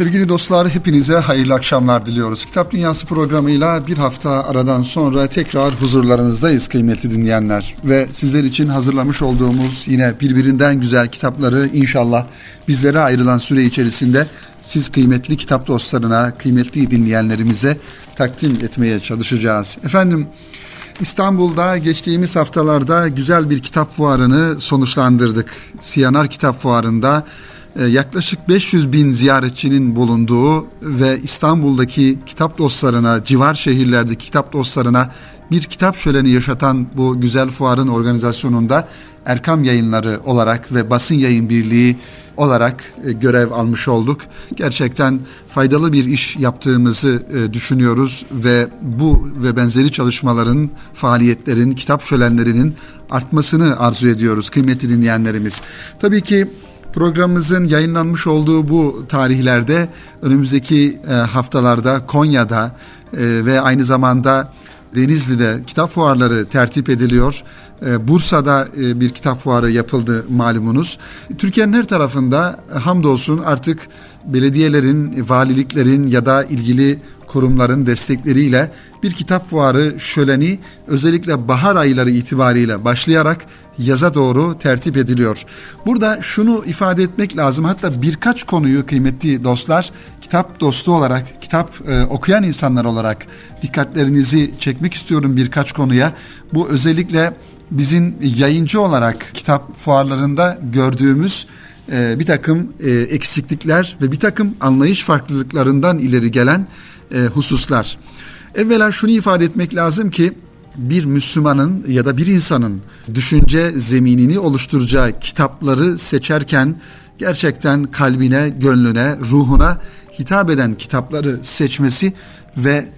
Sevgili dostlar hepinize hayırlı akşamlar diliyoruz. Kitap Dünyası programıyla bir hafta aradan sonra tekrar huzurlarınızdayız kıymetli dinleyenler. Ve sizler için hazırlamış olduğumuz yine birbirinden güzel kitapları inşallah bizlere ayrılan süre içerisinde siz kıymetli kitap dostlarına, kıymetli dinleyenlerimize takdim etmeye çalışacağız. Efendim İstanbul'da geçtiğimiz haftalarda güzel bir kitap fuarını sonuçlandırdık. Siyanar Kitap Fuarı'nda yaklaşık 500 bin ziyaretçinin bulunduğu ve İstanbul'daki kitap dostlarına, civar şehirlerdeki kitap dostlarına bir kitap şöleni yaşatan bu güzel fuarın organizasyonunda Erkam Yayınları olarak ve Basın Yayın Birliği olarak e, görev almış olduk. Gerçekten faydalı bir iş yaptığımızı e, düşünüyoruz ve bu ve benzeri çalışmaların, faaliyetlerin, kitap şölenlerinin artmasını arzu ediyoruz kıymetli dinleyenlerimiz. Tabii ki Programımızın yayınlanmış olduğu bu tarihlerde önümüzdeki e, haftalarda Konya'da e, ve aynı zamanda Denizli'de kitap fuarları tertip ediliyor. E, Bursa'da bir kitap fuarı yapıldı malumunuz. Türkiye'nin her tarafında hamdolsun artık belediyelerin, valiliklerin ya da ilgili kurumların destekleriyle bir kitap fuarı şöleni özellikle bahar ayları itibariyle başlayarak yaza doğru tertip ediliyor. Burada şunu ifade etmek lazım. Hatta birkaç konuyu kıymetli dostlar kitap dostu olarak, kitap e, okuyan insanlar olarak dikkatlerinizi çekmek istiyorum birkaç konuya. Bu özellikle bizim yayıncı olarak kitap fuarlarında gördüğümüz e, bir takım e, eksiklikler ve bir takım anlayış farklılıklarından ileri gelen e, hususlar. Evvela şunu ifade etmek lazım ki bir Müslümanın ya da bir insanın düşünce zeminini oluşturacağı kitapları seçerken gerçekten kalbine, gönlüne, ruhuna hitap eden kitapları seçmesi ve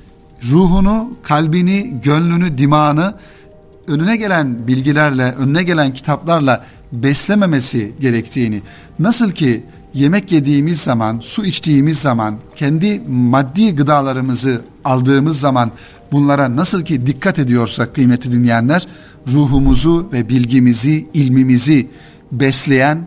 ruhunu, kalbini, gönlünü, dimağını önüne gelen bilgilerle, önüne gelen kitaplarla beslememesi gerektiğini, nasıl ki yemek yediğimiz zaman, su içtiğimiz zaman, kendi maddi gıdalarımızı aldığımız zaman bunlara nasıl ki dikkat ediyorsak kıymetli dinleyenler, ruhumuzu ve bilgimizi, ilmimizi besleyen,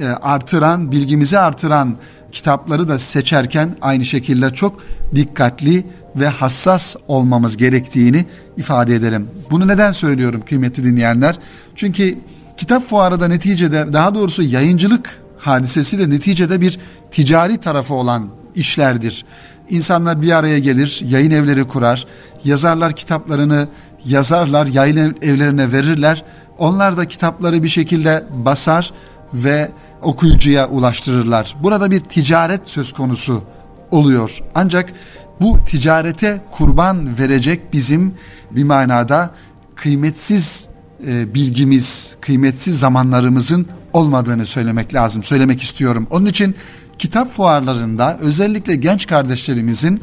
e, artıran, bilgimizi artıran kitapları da seçerken aynı şekilde çok dikkatli ve hassas olmamız gerektiğini ifade edelim. Bunu neden söylüyorum kıymetli dinleyenler? Çünkü kitap fuarı da neticede daha doğrusu yayıncılık hadisesi de neticede bir ticari tarafı olan işlerdir. İnsanlar bir araya gelir, yayın evleri kurar, yazarlar kitaplarını yazarlar, yayın evlerine verirler. Onlar da kitapları bir şekilde basar ve okuyucuya ulaştırırlar. Burada bir ticaret söz konusu oluyor. Ancak bu ticarete kurban verecek bizim bir manada kıymetsiz e, bilgimiz, kıymetsiz zamanlarımızın olmadığını söylemek lazım, söylemek istiyorum. Onun için kitap fuarlarında özellikle genç kardeşlerimizin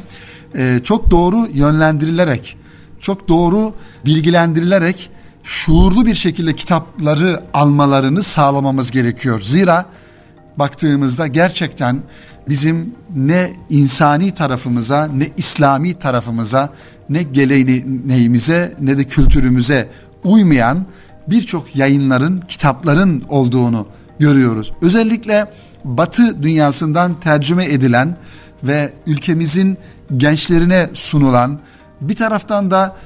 e, çok doğru yönlendirilerek, çok doğru bilgilendirilerek şuurlu bir şekilde kitapları almalarını sağlamamız gerekiyor. Zira baktığımızda gerçekten bizim ne insani tarafımıza ne İslami tarafımıza ne geleneğimize ne de kültürümüze uymayan birçok yayınların, kitapların olduğunu görüyoruz. Özellikle Batı dünyasından tercüme edilen ve ülkemizin gençlerine sunulan, bir taraftan da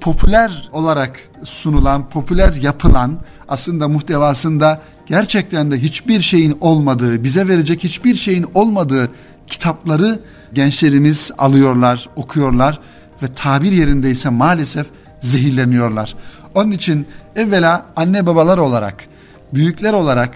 popüler olarak sunulan, popüler yapılan aslında muhtevasında gerçekten de hiçbir şeyin olmadığı, bize verecek hiçbir şeyin olmadığı kitapları gençlerimiz alıyorlar, okuyorlar ve tabir yerindeyse maalesef zehirleniyorlar. Onun için evvela anne babalar olarak, büyükler olarak,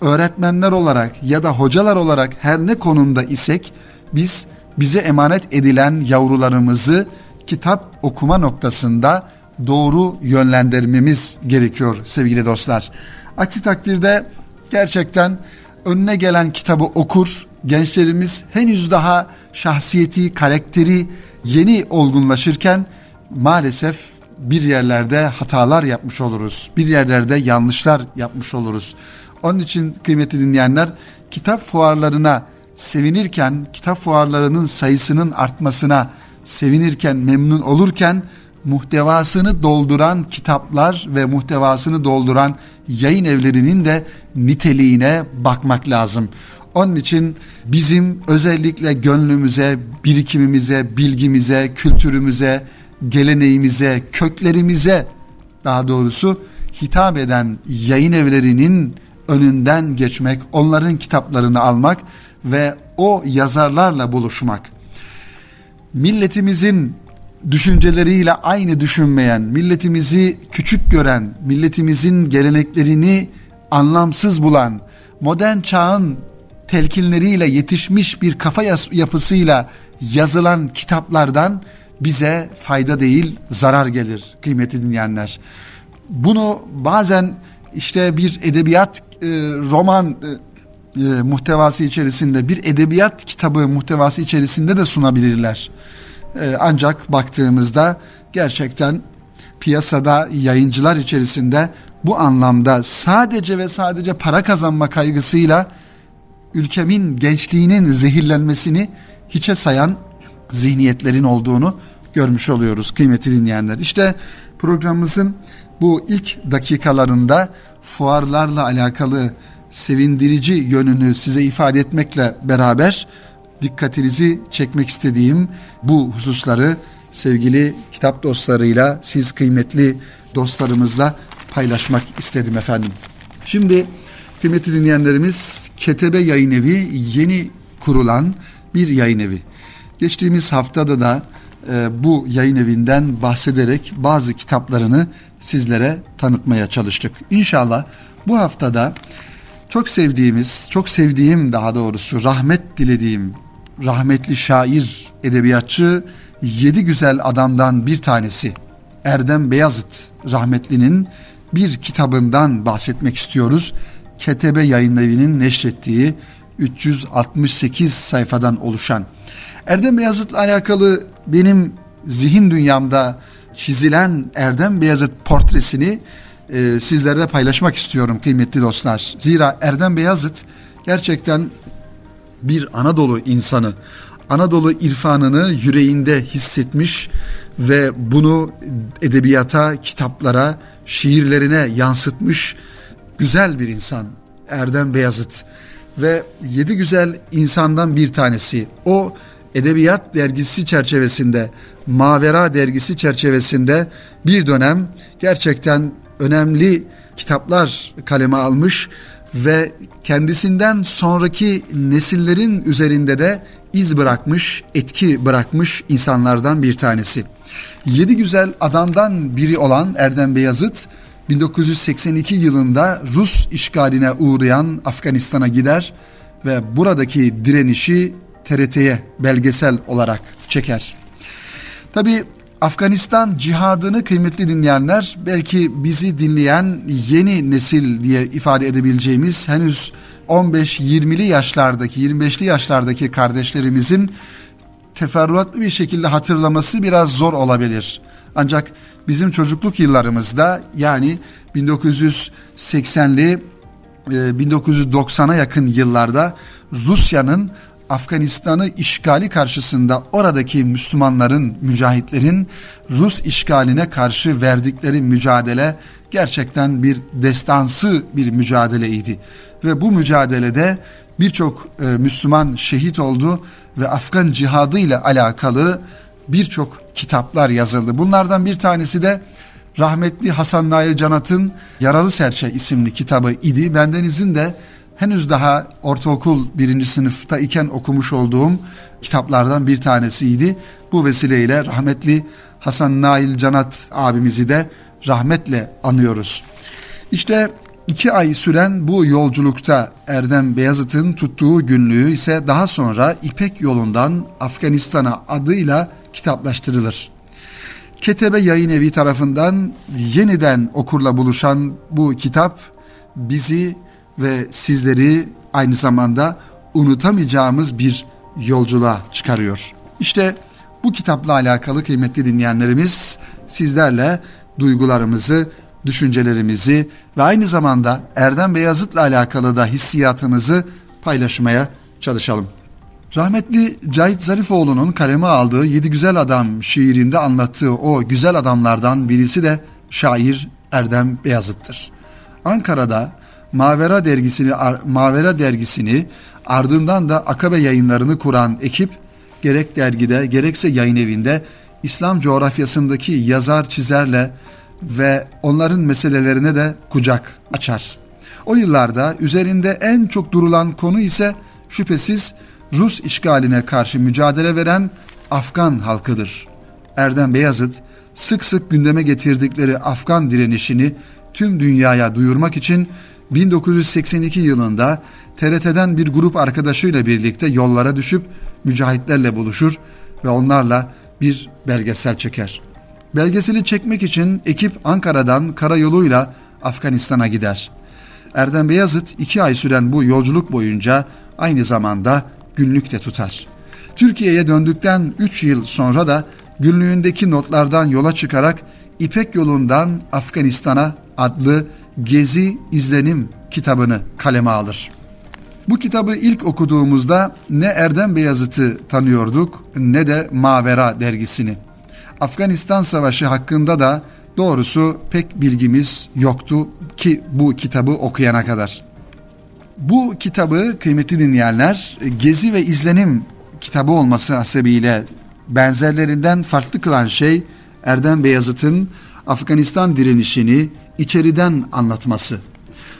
öğretmenler olarak ya da hocalar olarak her ne konumda isek biz bize emanet edilen yavrularımızı kitap okuma noktasında doğru yönlendirmemiz gerekiyor sevgili dostlar. Aksi takdirde gerçekten önüne gelen kitabı okur, gençlerimiz henüz daha şahsiyeti, karakteri yeni olgunlaşırken maalesef bir yerlerde hatalar yapmış oluruz. Bir yerlerde yanlışlar yapmış oluruz. Onun için kıymetli dinleyenler kitap fuarlarına sevinirken, kitap fuarlarının sayısının artmasına sevinirken, memnun olurken muhtevasını dolduran kitaplar ve muhtevasını dolduran yayın evlerinin de niteliğine bakmak lazım. Onun için bizim özellikle gönlümüze, birikimimize, bilgimize, kültürümüze, geleneğimize, köklerimize daha doğrusu hitap eden yayın evlerinin önünden geçmek, onların kitaplarını almak ve o yazarlarla buluşmak. Milletimizin düşünceleriyle aynı düşünmeyen, milletimizi küçük gören, milletimizin geleneklerini anlamsız bulan, modern çağın telkinleriyle yetişmiş bir kafa yapısıyla yazılan kitaplardan bize fayda değil zarar gelir kıymetli dinleyenler. Bunu bazen işte bir edebiyat e, roman e, e, muhtevası içerisinde bir edebiyat kitabı muhtevası içerisinde de sunabilirler. E, ancak baktığımızda gerçekten piyasada yayıncılar içerisinde bu anlamda sadece ve sadece para kazanma kaygısıyla ülkemin gençliğinin zehirlenmesini hiçe sayan zihniyetlerin olduğunu görmüş oluyoruz kıymetli dinleyenler. İşte programımızın bu ilk dakikalarında fuarlarla alakalı sevindirici yönünü size ifade etmekle beraber dikkatinizi çekmek istediğim bu hususları sevgili kitap dostlarıyla, siz kıymetli dostlarımızla paylaşmak istedim efendim. Şimdi kıymetli dinleyenlerimiz Ketebe Yayın Evi yeni kurulan bir yayın evi. Geçtiğimiz haftada da e, bu yayın evinden bahsederek bazı kitaplarını sizlere tanıtmaya çalıştık. İnşallah bu haftada çok sevdiğimiz, çok sevdiğim daha doğrusu rahmet dilediğim rahmetli şair, edebiyatçı yedi güzel adamdan bir tanesi Erdem Beyazıt rahmetlinin bir kitabından bahsetmek istiyoruz. Ketebe Yayın Evi'nin neşrettiği 368 sayfadan oluşan. Erdem Beyazıt'la alakalı benim zihin dünyamda çizilen Erdem Beyazıt portresini e, sizlerle paylaşmak istiyorum kıymetli dostlar. Zira Erdem Beyazıt gerçekten bir Anadolu insanı. Anadolu irfanını yüreğinde hissetmiş ve bunu edebiyata, kitaplara, şiirlerine yansıtmış güzel bir insan Erdem Beyazıt ve yedi güzel insandan bir tanesi. O Edebiyat dergisi çerçevesinde, Mavera dergisi çerçevesinde bir dönem gerçekten önemli kitaplar kaleme almış ve kendisinden sonraki nesillerin üzerinde de iz bırakmış, etki bırakmış insanlardan bir tanesi. Yedi güzel adamdan biri olan Erdem Beyazıt 1982 yılında Rus işgaline uğrayan Afganistan'a gider ve buradaki direnişi TRT'ye belgesel olarak çeker. Tabi Afganistan cihadını kıymetli dinleyenler belki bizi dinleyen yeni nesil diye ifade edebileceğimiz henüz 15-20'li yaşlardaki 25'li yaşlardaki kardeşlerimizin teferruatlı bir şekilde hatırlaması biraz zor olabilir. Ancak bizim çocukluk yıllarımızda yani 1980'li 1990'a e, yakın yıllarda Rusya'nın Afganistan'ı işgali karşısında oradaki Müslümanların, mücahitlerin Rus işgaline karşı verdikleri mücadele gerçekten bir destansı bir mücadeleydi. Ve bu mücadelede birçok e, Müslüman şehit oldu ve Afgan cihadı ile alakalı birçok kitaplar yazıldı. Bunlardan bir tanesi de rahmetli Hasan Nail Canat'ın Yaralı Serçe isimli kitabı idi. Bendenizin de henüz daha ortaokul birinci sınıfta iken okumuş olduğum kitaplardan bir tanesiydi. Bu vesileyle rahmetli Hasan Nail Canat abimizi de rahmetle anıyoruz. İşte iki ay süren bu yolculukta Erdem Beyazıt'ın tuttuğu günlüğü ise daha sonra İpek yolundan Afganistan'a adıyla kitaplaştırılır. Ketebe Yayın Evi tarafından yeniden okurla buluşan bu kitap bizi ve sizleri aynı zamanda unutamayacağımız bir yolculuğa çıkarıyor. İşte bu kitapla alakalı kıymetli dinleyenlerimiz sizlerle duygularımızı, düşüncelerimizi ve aynı zamanda Erdem Beyazıt'la alakalı da hissiyatımızı paylaşmaya çalışalım. Rahmetli Cahit Zarifoğlu'nun kaleme aldığı Yedi Güzel Adam şiirinde anlattığı o güzel adamlardan birisi de şair Erdem Beyazıt'tır. Ankara'da Mavera dergisini Mavera dergisini Ardından da Akabe yayınlarını kuran ekip gerek dergide gerekse yayın evinde İslam coğrafyasındaki yazar çizerle ve onların meselelerine de kucak açar. O yıllarda üzerinde en çok durulan konu ise şüphesiz Rus işgaline karşı mücadele veren Afgan halkıdır. Erdem Beyazıt sık sık gündeme getirdikleri Afgan direnişini tüm dünyaya duyurmak için 1982 yılında TRT'den bir grup arkadaşıyla birlikte yollara düşüp mücahitlerle buluşur ve onlarla bir belgesel çeker. Belgeseli çekmek için ekip Ankara'dan karayoluyla Afganistan'a gider. Erdem Beyazıt iki ay süren bu yolculuk boyunca aynı zamanda günlük de tutar. Türkiye'ye döndükten 3 yıl sonra da günlüğündeki notlardan yola çıkarak İpek Yolundan Afganistan'a adlı Gezi İzlenim kitabını kaleme alır. Bu kitabı ilk okuduğumuzda ne Erdem Beyazıt'ı tanıyorduk ne de Mavera dergisini. Afganistan Savaşı hakkında da doğrusu pek bilgimiz yoktu ki bu kitabı okuyana kadar. Bu kitabı kıymetli dinleyenler Gezi ve İzlenim kitabı olması hasebiyle benzerlerinden farklı kılan şey Erdem Beyazıt'ın Afganistan direnişini içeriden anlatması.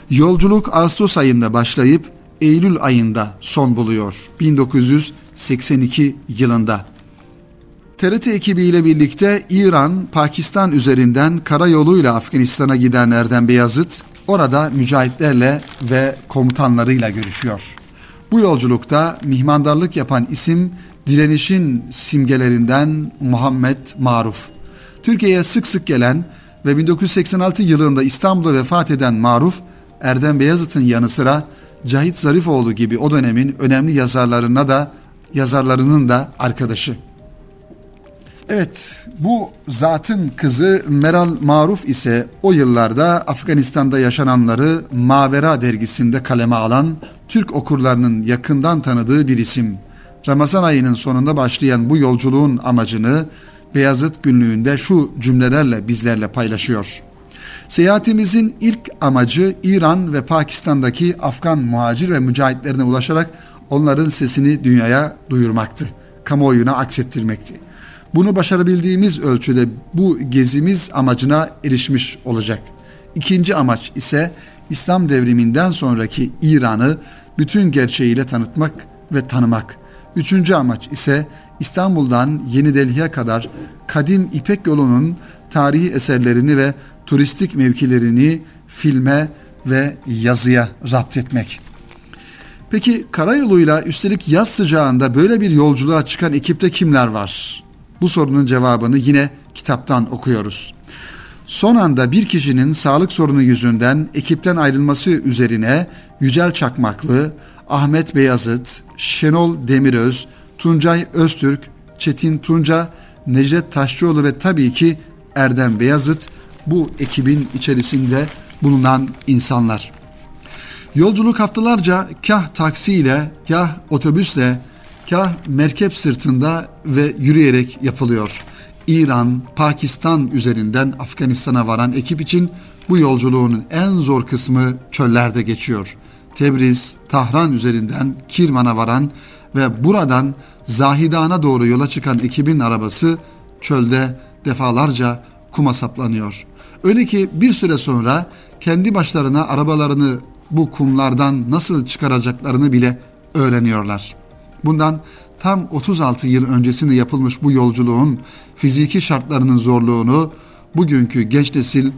Yolculuk Ağustos ayında başlayıp Eylül ayında son buluyor 1982 yılında. TRT ekibiyle birlikte İran, Pakistan üzerinden karayoluyla Afganistan'a giden Erdem Beyazıt orada mücahitlerle ve komutanlarıyla görüşüyor. Bu yolculukta mihmandarlık yapan isim direnişin simgelerinden Muhammed Maruf. Türkiye'ye sık sık gelen ve 1986 yılında İstanbul'da vefat eden Maruf, Erdem Beyazıt'ın yanı sıra Cahit Zarifoğlu gibi o dönemin önemli yazarlarına da yazarlarının da arkadaşı. Evet, bu zatın kızı Meral Maruf ise o yıllarda Afganistan'da yaşananları Mavera dergisinde kaleme alan Türk okurlarının yakından tanıdığı bir isim. Ramazan ayının sonunda başlayan bu yolculuğun amacını Beyazıt günlüğünde şu cümlelerle bizlerle paylaşıyor. Seyahatimizin ilk amacı İran ve Pakistan'daki Afgan muhacir ve mücahitlerine ulaşarak onların sesini dünyaya duyurmaktı. Kamuoyuna aksettirmekti. Bunu başarabildiğimiz ölçüde bu gezimiz amacına erişmiş olacak. İkinci amaç ise İslam devriminden sonraki İran'ı bütün gerçeğiyle tanıtmak ve tanımak. Üçüncü amaç ise İstanbul'dan Yeni Delhi'ye kadar kadim İpek yolunun tarihi eserlerini ve turistik mevkilerini filme ve yazıya rapt etmek. Peki karayoluyla üstelik yaz sıcağında böyle bir yolculuğa çıkan ekipte kimler var? Bu sorunun cevabını yine kitaptan okuyoruz. Son anda bir kişinin sağlık sorunu yüzünden ekipten ayrılması üzerine Yücel Çakmaklı, Ahmet Beyazıt, Şenol Demiröz, Tuncay Öztürk, Çetin Tunca, Necdet Taşçıoğlu ve tabii ki Erdem Beyazıt bu ekibin içerisinde bulunan insanlar. Yolculuk haftalarca kah taksiyle, kah otobüsle, kah merkep sırtında ve yürüyerek yapılıyor. İran, Pakistan üzerinden Afganistan'a varan ekip için bu yolculuğun en zor kısmı çöllerde geçiyor. Tebriz, Tahran üzerinden Kirman'a varan ve buradan Zahidan'a doğru yola çıkan ekibin arabası çölde defalarca kuma saplanıyor. Öyle ki bir süre sonra kendi başlarına arabalarını bu kumlardan nasıl çıkaracaklarını bile öğreniyorlar. Bundan tam 36 yıl öncesinde yapılmış bu yolculuğun fiziki şartlarının zorluğunu bugünkü genç nesil e,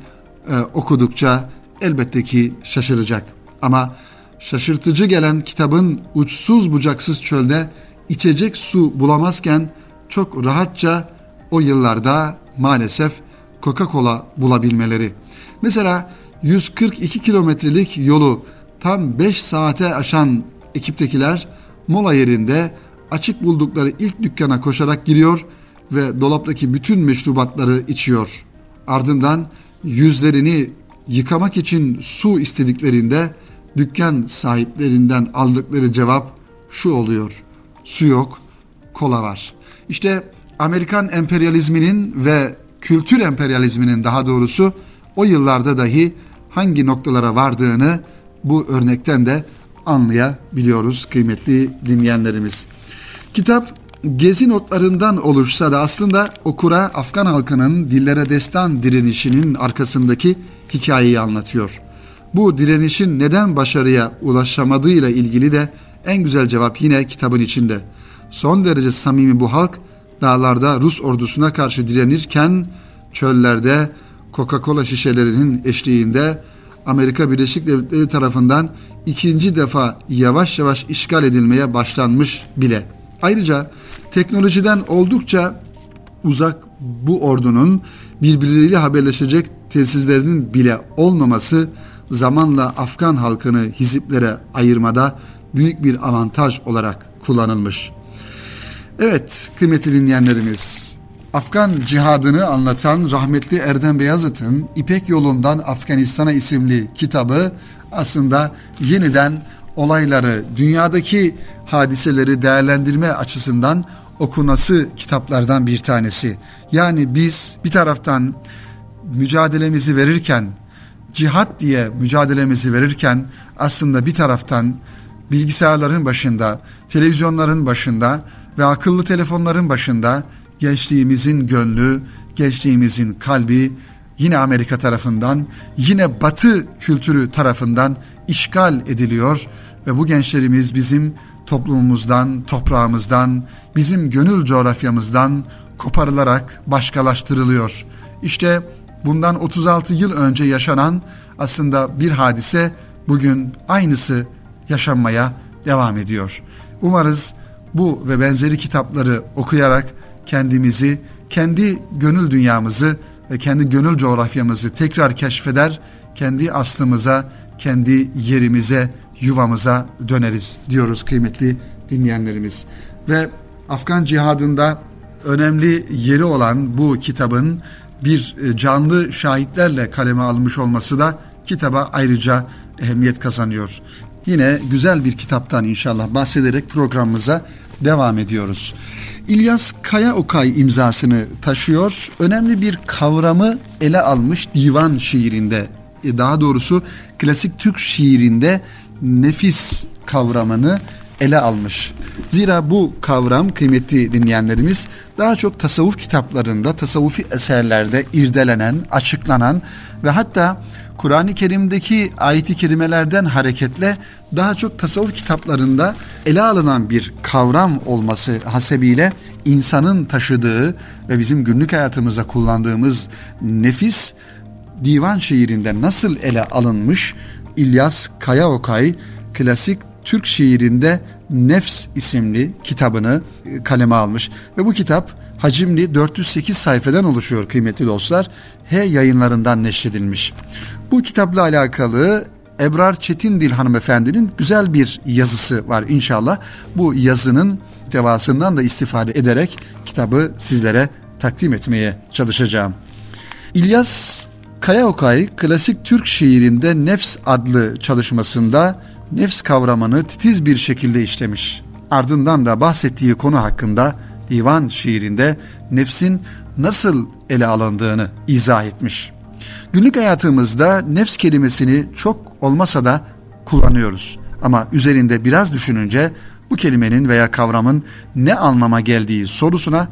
okudukça elbette ki şaşıracak. Ama şaşırtıcı gelen kitabın uçsuz bucaksız çölde içecek su bulamazken çok rahatça o yıllarda maalesef Coca-Cola bulabilmeleri. Mesela 142 kilometrelik yolu tam 5 saate aşan ekiptekiler mola yerinde açık buldukları ilk dükkana koşarak giriyor ve dolaptaki bütün meşrubatları içiyor. Ardından yüzlerini yıkamak için su istediklerinde dükkan sahiplerinden aldıkları cevap şu oluyor. Su yok, kola var. İşte Amerikan emperyalizminin ve kültür emperyalizminin daha doğrusu o yıllarda dahi hangi noktalara vardığını bu örnekten de anlayabiliyoruz kıymetli dinleyenlerimiz. Kitap gezi notlarından oluşsa da aslında okura Afgan halkının dillere destan direnişinin arkasındaki hikayeyi anlatıyor. Bu direnişin neden başarıya ulaşamadığıyla ilgili de en güzel cevap yine kitabın içinde. Son derece samimi bu halk dağlarda Rus ordusuna karşı direnirken çöllerde Coca-Cola şişelerinin eşliğinde Amerika Birleşik Devletleri tarafından ikinci defa yavaş yavaş işgal edilmeye başlanmış bile. Ayrıca teknolojiden oldukça uzak bu ordunun birbirleriyle haberleşecek tesislerinin bile olmaması zamanla Afgan halkını hiziplere ayırmada büyük bir avantaj olarak kullanılmış. Evet kıymetli dinleyenlerimiz, Afgan cihadını anlatan rahmetli Erdem Beyazıt'ın İpek Yolundan Afganistan'a isimli kitabı aslında yeniden olayları, dünyadaki hadiseleri değerlendirme açısından okunası kitaplardan bir tanesi. Yani biz bir taraftan mücadelemizi verirken, cihat diye mücadelemizi verirken aslında bir taraftan bilgisayarların başında, televizyonların başında ve akıllı telefonların başında gençliğimizin gönlü, gençliğimizin kalbi yine Amerika tarafından, yine Batı kültürü tarafından işgal ediliyor ve bu gençlerimiz bizim toplumumuzdan, toprağımızdan, bizim gönül coğrafyamızdan koparılarak başkalaştırılıyor. İşte bundan 36 yıl önce yaşanan aslında bir hadise bugün aynısı yaşanmaya devam ediyor. Umarız bu ve benzeri kitapları okuyarak kendimizi, kendi gönül dünyamızı ve kendi gönül coğrafyamızı tekrar keşfeder, kendi aslımıza, kendi yerimize, yuvamıza döneriz diyoruz kıymetli dinleyenlerimiz. Ve Afgan cihadında önemli yeri olan bu kitabın bir e, canlı şahitlerle kaleme alınmış olması da kitaba ayrıca ehemmiyet kazanıyor. Yine güzel bir kitaptan inşallah bahsederek programımıza devam ediyoruz. İlyas Kaya Okay imzasını taşıyor. Önemli bir kavramı ele almış divan şiirinde. E, daha doğrusu klasik Türk şiirinde nefis kavramını ele almış. Zira bu kavram kıymetli dinleyenlerimiz daha çok tasavvuf kitaplarında, tasavvufi eserlerde irdelenen, açıklanan ve hatta Kur'an-ı Kerim'deki ayet-i kerimelerden hareketle daha çok tasavvuf kitaplarında ele alınan bir kavram olması hasebiyle insanın taşıdığı ve bizim günlük hayatımıza kullandığımız nefis divan şiirinde nasıl ele alınmış İlyas Kayaokay klasik Türk şiirinde Nefs isimli kitabını e, kaleme almış ve bu kitap hacimli 408 sayfadan oluşuyor kıymetli dostlar. H yayınlarından neşredilmiş. Bu kitapla alakalı Ebrar Çetindil hanımefendinin güzel bir yazısı var inşallah. Bu yazının tevasından da istifade ederek kitabı sizlere takdim etmeye çalışacağım. İlyas Kayaokay klasik Türk şiirinde Nefs adlı çalışmasında nefs kavramını titiz bir şekilde işlemiş. Ardından da bahsettiği konu hakkında divan şiirinde nefsin nasıl ele alındığını izah etmiş. Günlük hayatımızda nefs kelimesini çok olmasa da kullanıyoruz. Ama üzerinde biraz düşününce bu kelimenin veya kavramın ne anlama geldiği sorusuna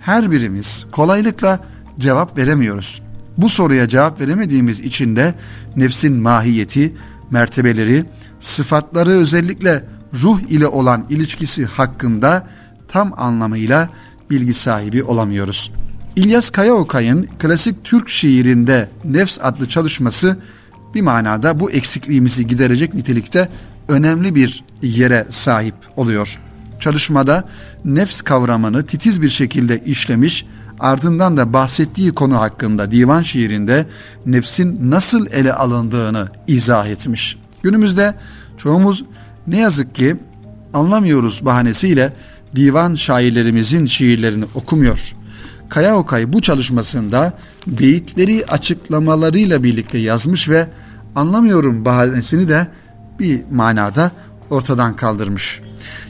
her birimiz kolaylıkla cevap veremiyoruz. Bu soruya cevap veremediğimiz için de nefsin mahiyeti, mertebeleri, sıfatları özellikle ruh ile olan ilişkisi hakkında tam anlamıyla bilgi sahibi olamıyoruz. İlyas Kayaokay'ın klasik Türk şiirinde Nefs adlı çalışması bir manada bu eksikliğimizi giderecek nitelikte önemli bir yere sahip oluyor. Çalışmada nefs kavramını titiz bir şekilde işlemiş, ardından da bahsettiği konu hakkında divan şiirinde nefsin nasıl ele alındığını izah etmiş. Günümüzde çoğumuz ne yazık ki anlamıyoruz bahanesiyle divan şairlerimizin şiirlerini okumuyor. Kaya Okay bu çalışmasında beyitleri açıklamalarıyla birlikte yazmış ve anlamıyorum bahanesini de bir manada ortadan kaldırmış.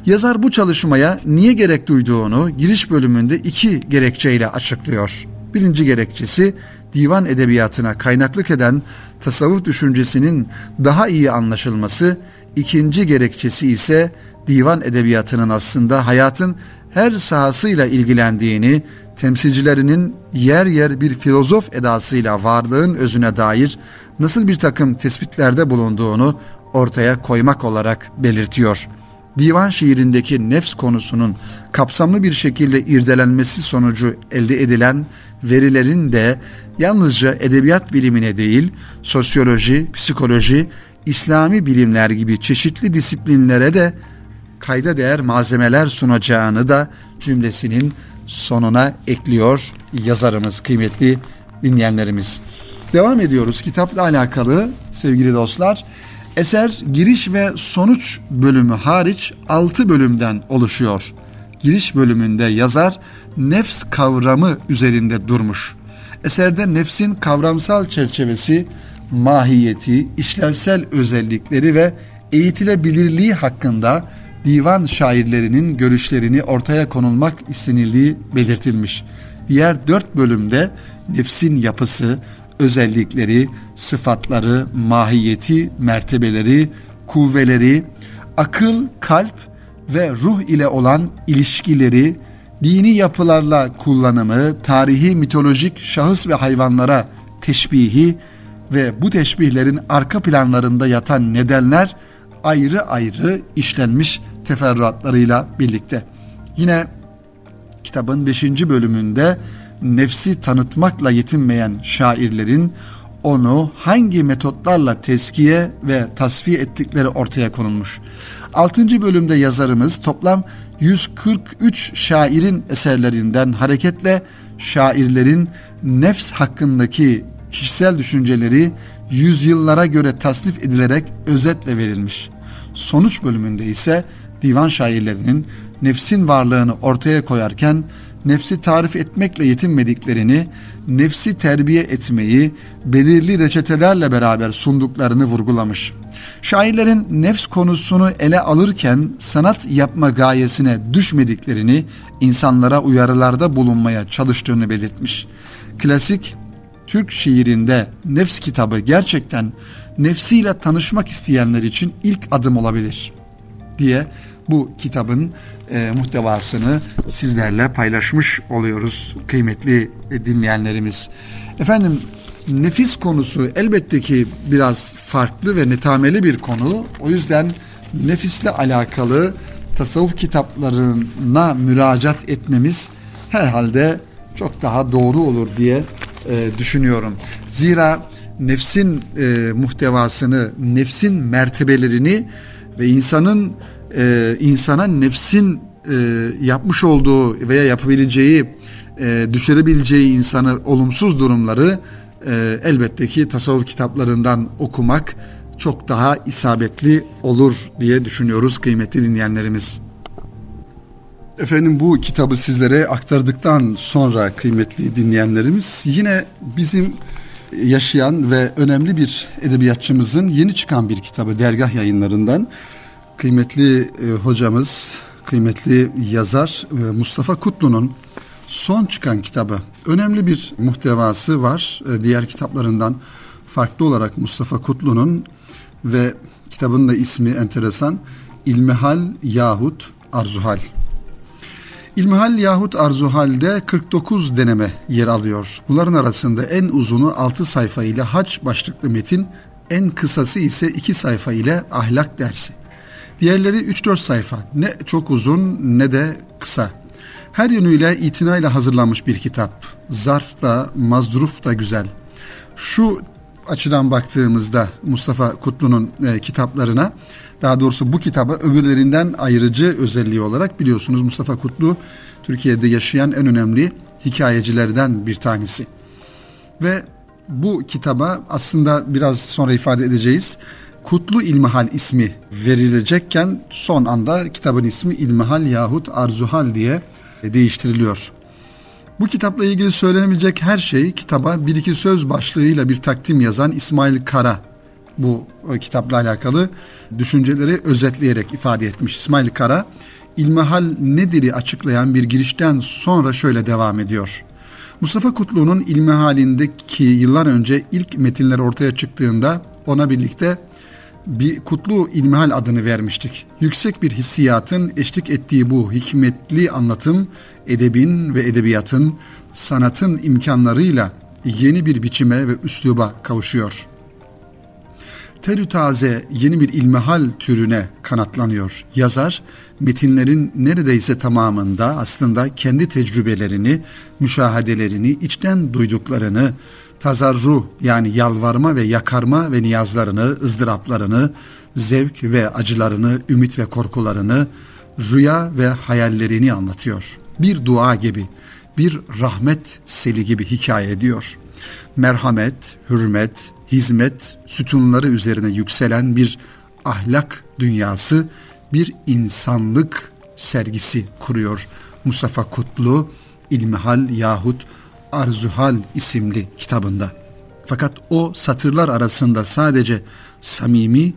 Yazar bu çalışmaya niye gerek duyduğunu giriş bölümünde iki gerekçeyle açıklıyor. Birinci gerekçesi divan edebiyatına kaynaklık eden tasavvuf düşüncesinin daha iyi anlaşılması, ikinci gerekçesi ise divan edebiyatının aslında hayatın her sahasıyla ilgilendiğini, temsilcilerinin yer yer bir filozof edasıyla varlığın özüne dair nasıl bir takım tespitlerde bulunduğunu ortaya koymak olarak belirtiyor. Divan şiirindeki nefs konusunun kapsamlı bir şekilde irdelenmesi sonucu elde edilen verilerin de yalnızca edebiyat bilimine değil, sosyoloji, psikoloji, İslami bilimler gibi çeşitli disiplinlere de kayda değer malzemeler sunacağını da cümlesinin sonuna ekliyor yazarımız, kıymetli dinleyenlerimiz. Devam ediyoruz kitapla alakalı sevgili dostlar. Eser giriş ve sonuç bölümü hariç 6 bölümden oluşuyor. Giriş bölümünde yazar nefs kavramı üzerinde durmuş. Eserde nefsin kavramsal çerçevesi, mahiyeti, işlevsel özellikleri ve eğitilebilirliği hakkında divan şairlerinin görüşlerini ortaya konulmak istenildiği belirtilmiş. Diğer dört bölümde nefsin yapısı, özellikleri, sıfatları, mahiyeti, mertebeleri, kuvveleri, akıl, kalp ve ruh ile olan ilişkileri, dini yapılarla kullanımı, tarihi mitolojik şahıs ve hayvanlara teşbihi ve bu teşbihlerin arka planlarında yatan nedenler ayrı ayrı işlenmiş teferruatlarıyla birlikte. Yine kitabın 5. bölümünde nefsi tanıtmakla yetinmeyen şairlerin onu hangi metotlarla teskiye ve tasfiye ettikleri ortaya konulmuş. 6. bölümde yazarımız toplam 143 şairin eserlerinden hareketle şairlerin nefs hakkındaki kişisel düşünceleri yüzyıllara göre tasnif edilerek özetle verilmiş. Sonuç bölümünde ise divan şairlerinin nefsin varlığını ortaya koyarken nefsi tarif etmekle yetinmediklerini, nefsi terbiye etmeyi belirli reçetelerle beraber sunduklarını vurgulamış. Şairlerin nefs konusunu ele alırken sanat yapma gayesine düşmediklerini, insanlara uyarılarda bulunmaya çalıştığını belirtmiş. Klasik Türk şiirinde nefs kitabı gerçekten nefsiyle tanışmak isteyenler için ilk adım olabilir diye bu kitabın e, muhtevasını sizlerle paylaşmış oluyoruz kıymetli e, dinleyenlerimiz. Efendim nefis konusu elbette ki biraz farklı ve netameli bir konu. O yüzden nefisle alakalı tasavvuf kitaplarına müracaat etmemiz herhalde çok daha doğru olur diye e, düşünüyorum. Zira nefsin e, muhtevasını, nefsin mertebelerini ve insanın e, insana nefsin e, yapmış olduğu veya yapabileceği, e, düşürebileceği insanı olumsuz durumları e, elbette ki tasavvuf kitaplarından okumak çok daha isabetli olur diye düşünüyoruz kıymetli dinleyenlerimiz. Efendim bu kitabı sizlere aktardıktan sonra kıymetli dinleyenlerimiz yine bizim yaşayan ve önemli bir edebiyatçımızın yeni çıkan bir kitabı dergah yayınlarından kıymetli e, hocamız, kıymetli yazar e, Mustafa Kutlu'nun son çıkan kitabı. Önemli bir muhtevası var. E, diğer kitaplarından farklı olarak Mustafa Kutlu'nun ve kitabın da ismi enteresan İlmihal yahut Arzuhal. İlmihal yahut Arzuhal'de 49 deneme yer alıyor. Bunların arasında en uzunu 6 sayfa ile hac başlıklı metin, en kısası ise 2 sayfa ile ahlak dersi. Diğerleri 3-4 sayfa. Ne çok uzun ne de kısa. Her yönüyle itinayla hazırlanmış bir kitap. Zarf da, mazdruf da güzel. Şu açıdan baktığımızda Mustafa Kutlu'nun e, kitaplarına daha doğrusu bu kitaba öbürlerinden ayrıcı özelliği olarak biliyorsunuz Mustafa Kutlu Türkiye'de yaşayan en önemli hikayecilerden bir tanesi. Ve bu kitaba aslında biraz sonra ifade edeceğiz. Kutlu İlmihal ismi verilecekken son anda kitabın ismi İlmihal yahut Arzuhal diye değiştiriliyor. Bu kitapla ilgili söylenebilecek her şey kitaba bir iki söz başlığıyla bir takdim yazan İsmail Kara bu e, kitapla alakalı düşünceleri özetleyerek ifade etmiş. İsmail Kara, İlmihal nedir'i açıklayan bir girişten sonra şöyle devam ediyor. Mustafa Kutlu'nun ilmihalindeki yıllar önce ilk metinler ortaya çıktığında ona birlikte bir kutlu ilmihal adını vermiştik. Yüksek bir hissiyatın eşlik ettiği bu hikmetli anlatım edebin ve edebiyatın, sanatın imkanlarıyla yeni bir biçime ve üsluba kavuşuyor. Terü taze yeni bir ilmihal türüne kanatlanıyor. Yazar metinlerin neredeyse tamamında aslında kendi tecrübelerini, müşahadelerini, içten duyduklarını, tazarru yani yalvarma ve yakarma ve niyazlarını, ızdıraplarını, zevk ve acılarını, ümit ve korkularını, rüya ve hayallerini anlatıyor. Bir dua gibi, bir rahmet seli gibi hikaye ediyor. Merhamet, hürmet, hizmet sütunları üzerine yükselen bir ahlak dünyası, bir insanlık sergisi kuruyor. Mustafa Kutlu, İlmihal yahut Arzuhal isimli kitabında. Fakat o satırlar arasında sadece samimi,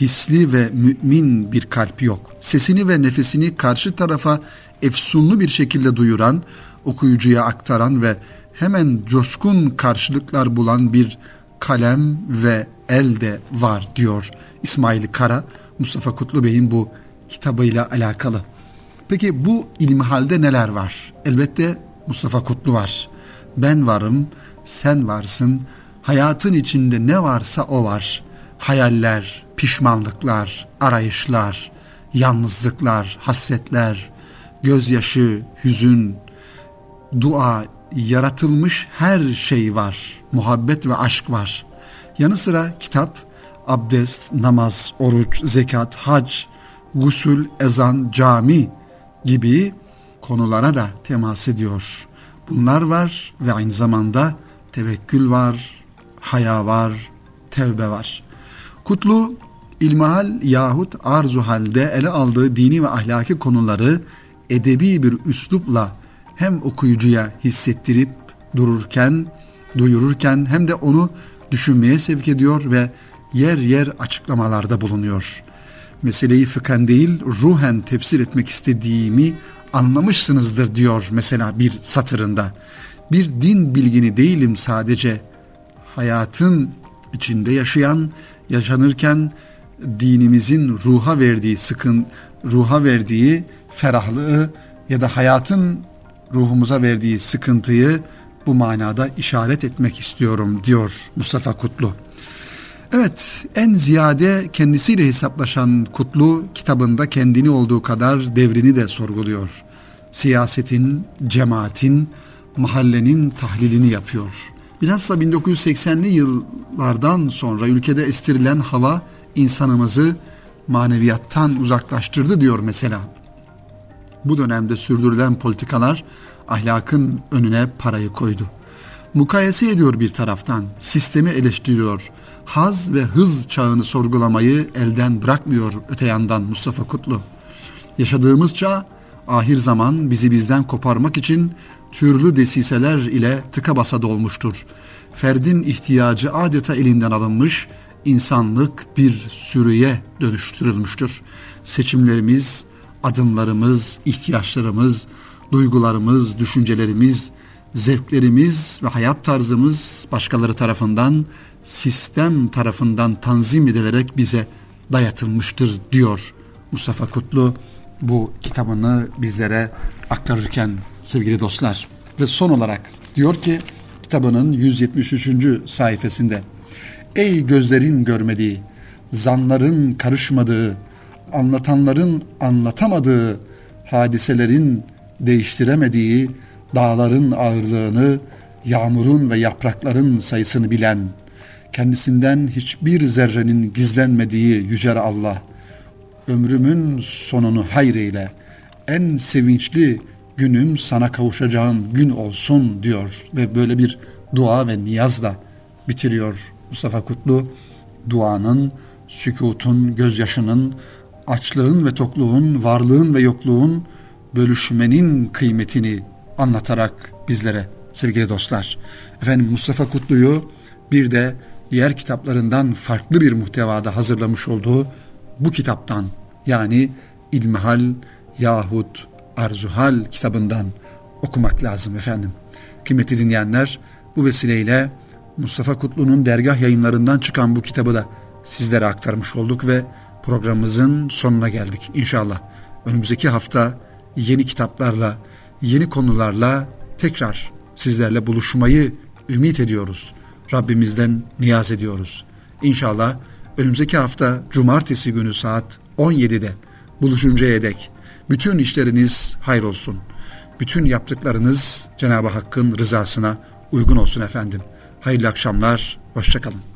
hisli ve mümin bir kalp yok. Sesini ve nefesini karşı tarafa efsunlu bir şekilde duyuran, okuyucuya aktaran ve hemen coşkun karşılıklar bulan bir kalem ve el de var diyor İsmail Kara, Mustafa Kutlu Bey'in bu kitabıyla alakalı. Peki bu ilmihalde neler var? Elbette Mustafa Kutlu var. Ben varım, sen varsın. Hayatın içinde ne varsa o var. Hayaller, pişmanlıklar, arayışlar, yalnızlıklar, hasretler, gözyaşı, hüzün, dua, yaratılmış her şey var. Muhabbet ve aşk var. Yanı sıra kitap, abdest, namaz, oruç, zekat, hac, gusül, ezan, cami gibi konulara da temas ediyor. Bunlar var ve aynı zamanda tevekkül var, haya var, tevbe var. Kutlu ilmihal yahut arzu halde ele aldığı dini ve ahlaki konuları edebi bir üslupla hem okuyucuya hissettirip dururken, duyururken hem de onu düşünmeye sevk ediyor ve yer yer açıklamalarda bulunuyor. Meseleyi fıkhen değil ruhen tefsir etmek istediğimi anlamışsınızdır diyor mesela bir satırında. Bir din bilgini değilim sadece hayatın içinde yaşayan, yaşanırken dinimizin ruha verdiği sıkın, ruha verdiği ferahlığı ya da hayatın ruhumuza verdiği sıkıntıyı bu manada işaret etmek istiyorum diyor Mustafa Kutlu. Evet, en ziyade kendisiyle hesaplaşan Kutlu kitabında kendini olduğu kadar devrini de sorguluyor. Siyasetin, cemaatin, mahallenin tahlilini yapıyor. Bilhassa 1980'li yıllardan sonra ülkede estirilen hava insanımızı maneviyattan uzaklaştırdı diyor mesela. Bu dönemde sürdürülen politikalar ahlakın önüne parayı koydu. Mukayese ediyor bir taraftan, sistemi eleştiriyor. Haz ve hız çağını sorgulamayı elden bırakmıyor öte yandan Mustafa Kutlu. Yaşadığımız çağ ahir zaman bizi bizden koparmak için türlü desiseler ile tıka basa dolmuştur. Ferdin ihtiyacı adeta elinden alınmış, insanlık bir sürüye dönüştürülmüştür. Seçimlerimiz, adımlarımız, ihtiyaçlarımız, duygularımız, düşüncelerimiz, zevklerimiz ve hayat tarzımız başkaları tarafından, sistem tarafından tanzim edilerek bize dayatılmıştır diyor Mustafa Kutlu bu kitabını bizlere aktarırken sevgili dostlar. Ve son olarak diyor ki kitabının 173. sayfasında Ey gözlerin görmediği, zanların karışmadığı, anlatanların anlatamadığı, hadiselerin değiştiremediği, dağların ağırlığını, yağmurun ve yaprakların sayısını bilen, kendisinden hiçbir zerrenin gizlenmediği yüce Allah, ömrümün sonunu hayreyle, en sevinçli günüm sana kavuşacağım gün olsun diyor ve böyle bir dua ve niyazla bitiriyor Mustafa Kutlu. Duanın, sükutun, gözyaşının, açlığın ve tokluğun, varlığın ve yokluğun, bölüşmenin kıymetini anlatarak bizlere sevgili dostlar. Efendim Mustafa Kutlu'yu bir de diğer kitaplarından farklı bir muhtevada hazırlamış olduğu bu kitaptan yani İlmihal yahut Arzuhal kitabından okumak lazım efendim. Kıymetli dinleyenler bu vesileyle Mustafa Kutlu'nun dergah yayınlarından çıkan bu kitabı da sizlere aktarmış olduk ve programımızın sonuna geldik inşallah. Önümüzdeki hafta yeni kitaplarla, yeni konularla tekrar sizlerle buluşmayı ümit ediyoruz. Rabbimizden niyaz ediyoruz. İnşallah önümüzdeki hafta cumartesi günü saat 17'de buluşuncaya dek bütün işleriniz hayır olsun. Bütün yaptıklarınız Cenab-ı Hakk'ın rızasına uygun olsun efendim. Hayırlı akşamlar, hoşçakalın.